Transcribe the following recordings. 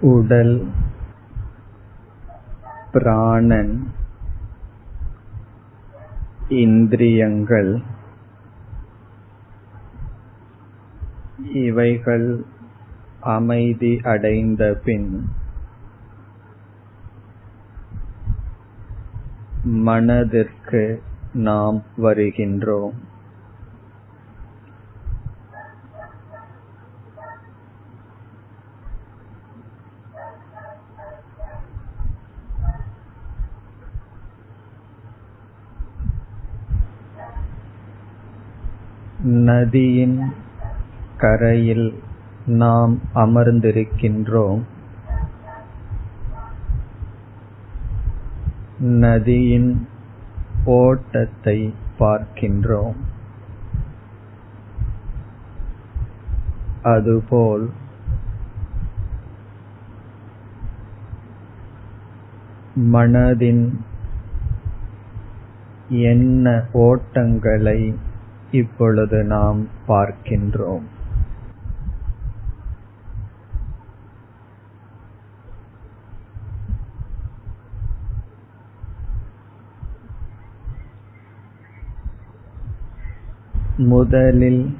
உடல் பிராணன் இந்திரியங்கள் இவைகள் அமைதி அடைந்த பின் மனதிற்கு நாம் வருகின்றோம். நதியின் கரையில் நாம் அமர்ந்திருக்கின்றோம். நதியின் ஓட்டத்தை பார்க்கின்றோம். அதுபோல் மனதின் என்ன ஓட்டங்களை இப்பொழுது நாம் பார்க்கின்றோம். முதலில்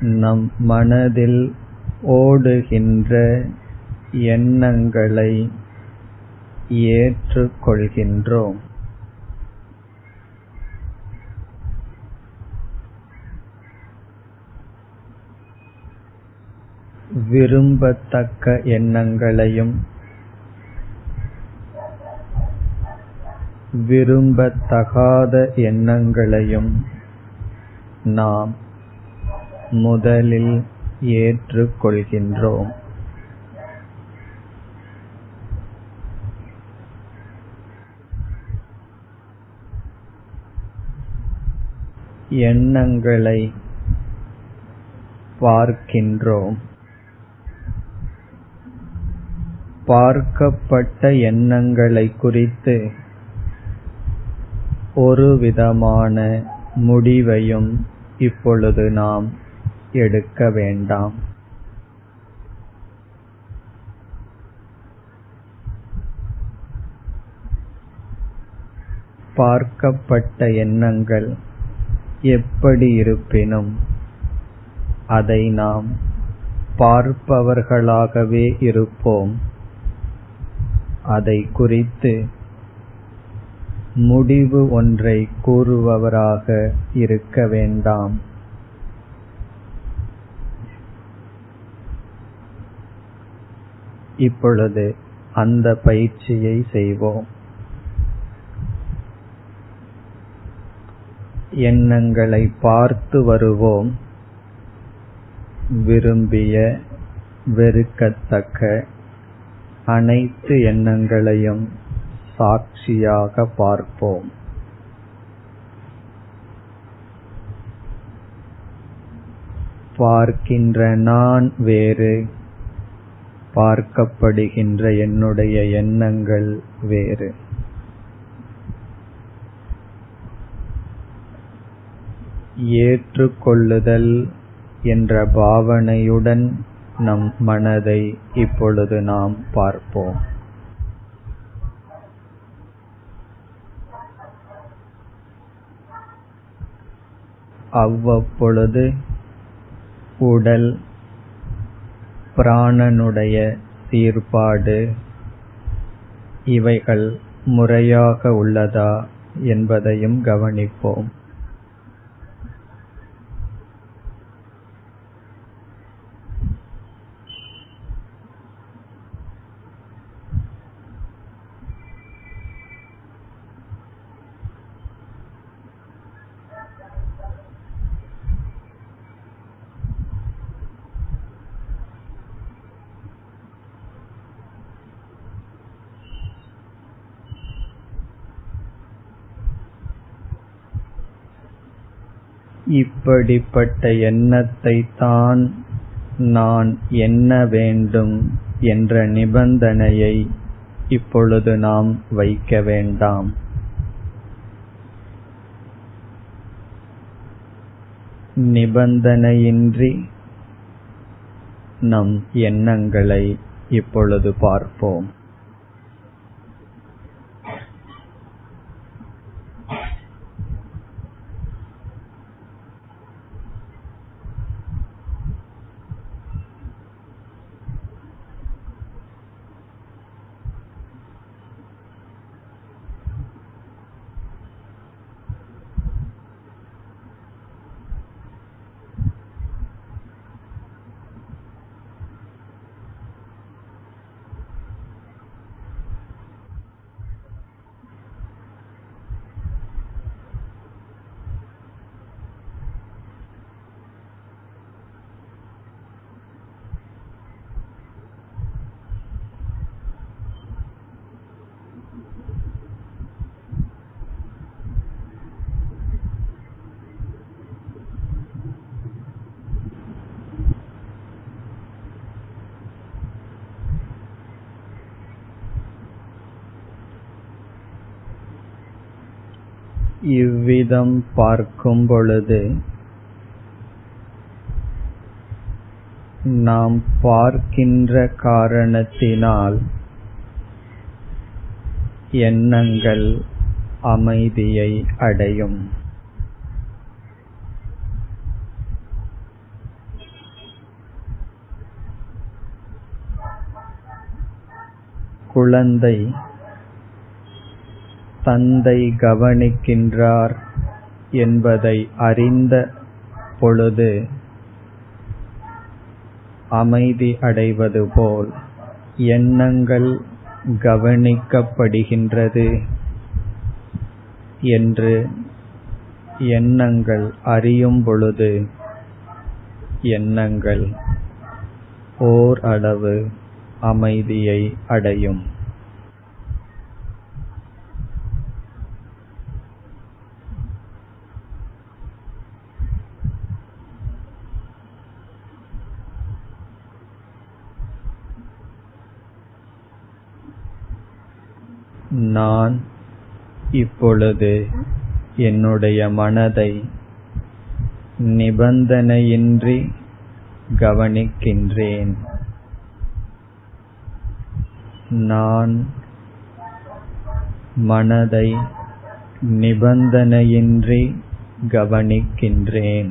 நம் மனதில் ஓடுகின்ற எண்ணங்களை ஏற்றுக்கொள்கின்றோம். விரும்பத்தக்க எண்ணங்களையும் விரும்பத்தகாத எண்ணங்களையும் நாம் முதலில் ஏற்றுக்கொள்கின்றோம். எண்ணங்களை பார்க்கின்றோம். பார்க்கப்பட்ட எண்ணங்களை குறித்து ஒரு விதமான முடிவையும் இப்பொழுது நாம் எடுக்க வேண்டாம். பார்க்கப்பட்ட எண்ணங்கள் எப்படி இருப்பினும் அதை நாம் பார்ப்பவர்களாகவே இருப்போம். அதை குறித்து முடிவு ஒன்றை கூறுபவராக இருக்க வேண்டாம். இப்பொழுது அந்த பயிற்சியை செய்வோம். எண்ணங்களை பார்த்து வருவோம். விரும்பிய வெறுக்கத்தக்க அனைத்து எண்ணங்களையும் சாட்சியாக பார்ப்போம். பார்க்கின்ற நான் வேறு பார்க்கப்படுகின்ற என்னுடைய எண்ணங்கள் வேறு. ஏற்றுக்கொள்ளுதல் என்ற பாவனையுடன் நம் மனதை இப்பொழுது நாம் பார்ப்போம். அவ்வப்பொழுது உடல் பிராணனுடைய சீர்பாடு இவைகள் முறையாக உள்ளதா என்பதையும் கவனிப்போம். இப்படிப்பட்ட எண்ணத்தை தான் நான் எண்ண வேண்டும் என்ற நிபந்தனையை இப்பொழுது நாம் வைக்க வேண்டாம். நிபந்தனையின்றி நம் எண்ணங்களை இப்பொழுது பார்ப்போம். இவ்விதம் பார்க்கும் பொழுது நாம் பார்க்கின்ற காரணத்தினால் எண்ணங்கள் அமைதியை அடையும். குழந்தை தந்தை கவனிக்கின்றார் என்பதை அறிந்த பொழுது அமைதி அடைவது போல் எண்ணங்கள் கவனிக்கப்படுகின்றது என்று எண்ணங்கள் அறியும் பொழுது எண்ணங்கள் ஓர் அளவு அமைதியை அடையும். நான் இப்பொழுது என்னுடைய மனதை நிபந்தனையின்றி கவனிக்கின்றேன். நான் மனதை நிபந்தனையின்றி கவனிக்கின்றேன்.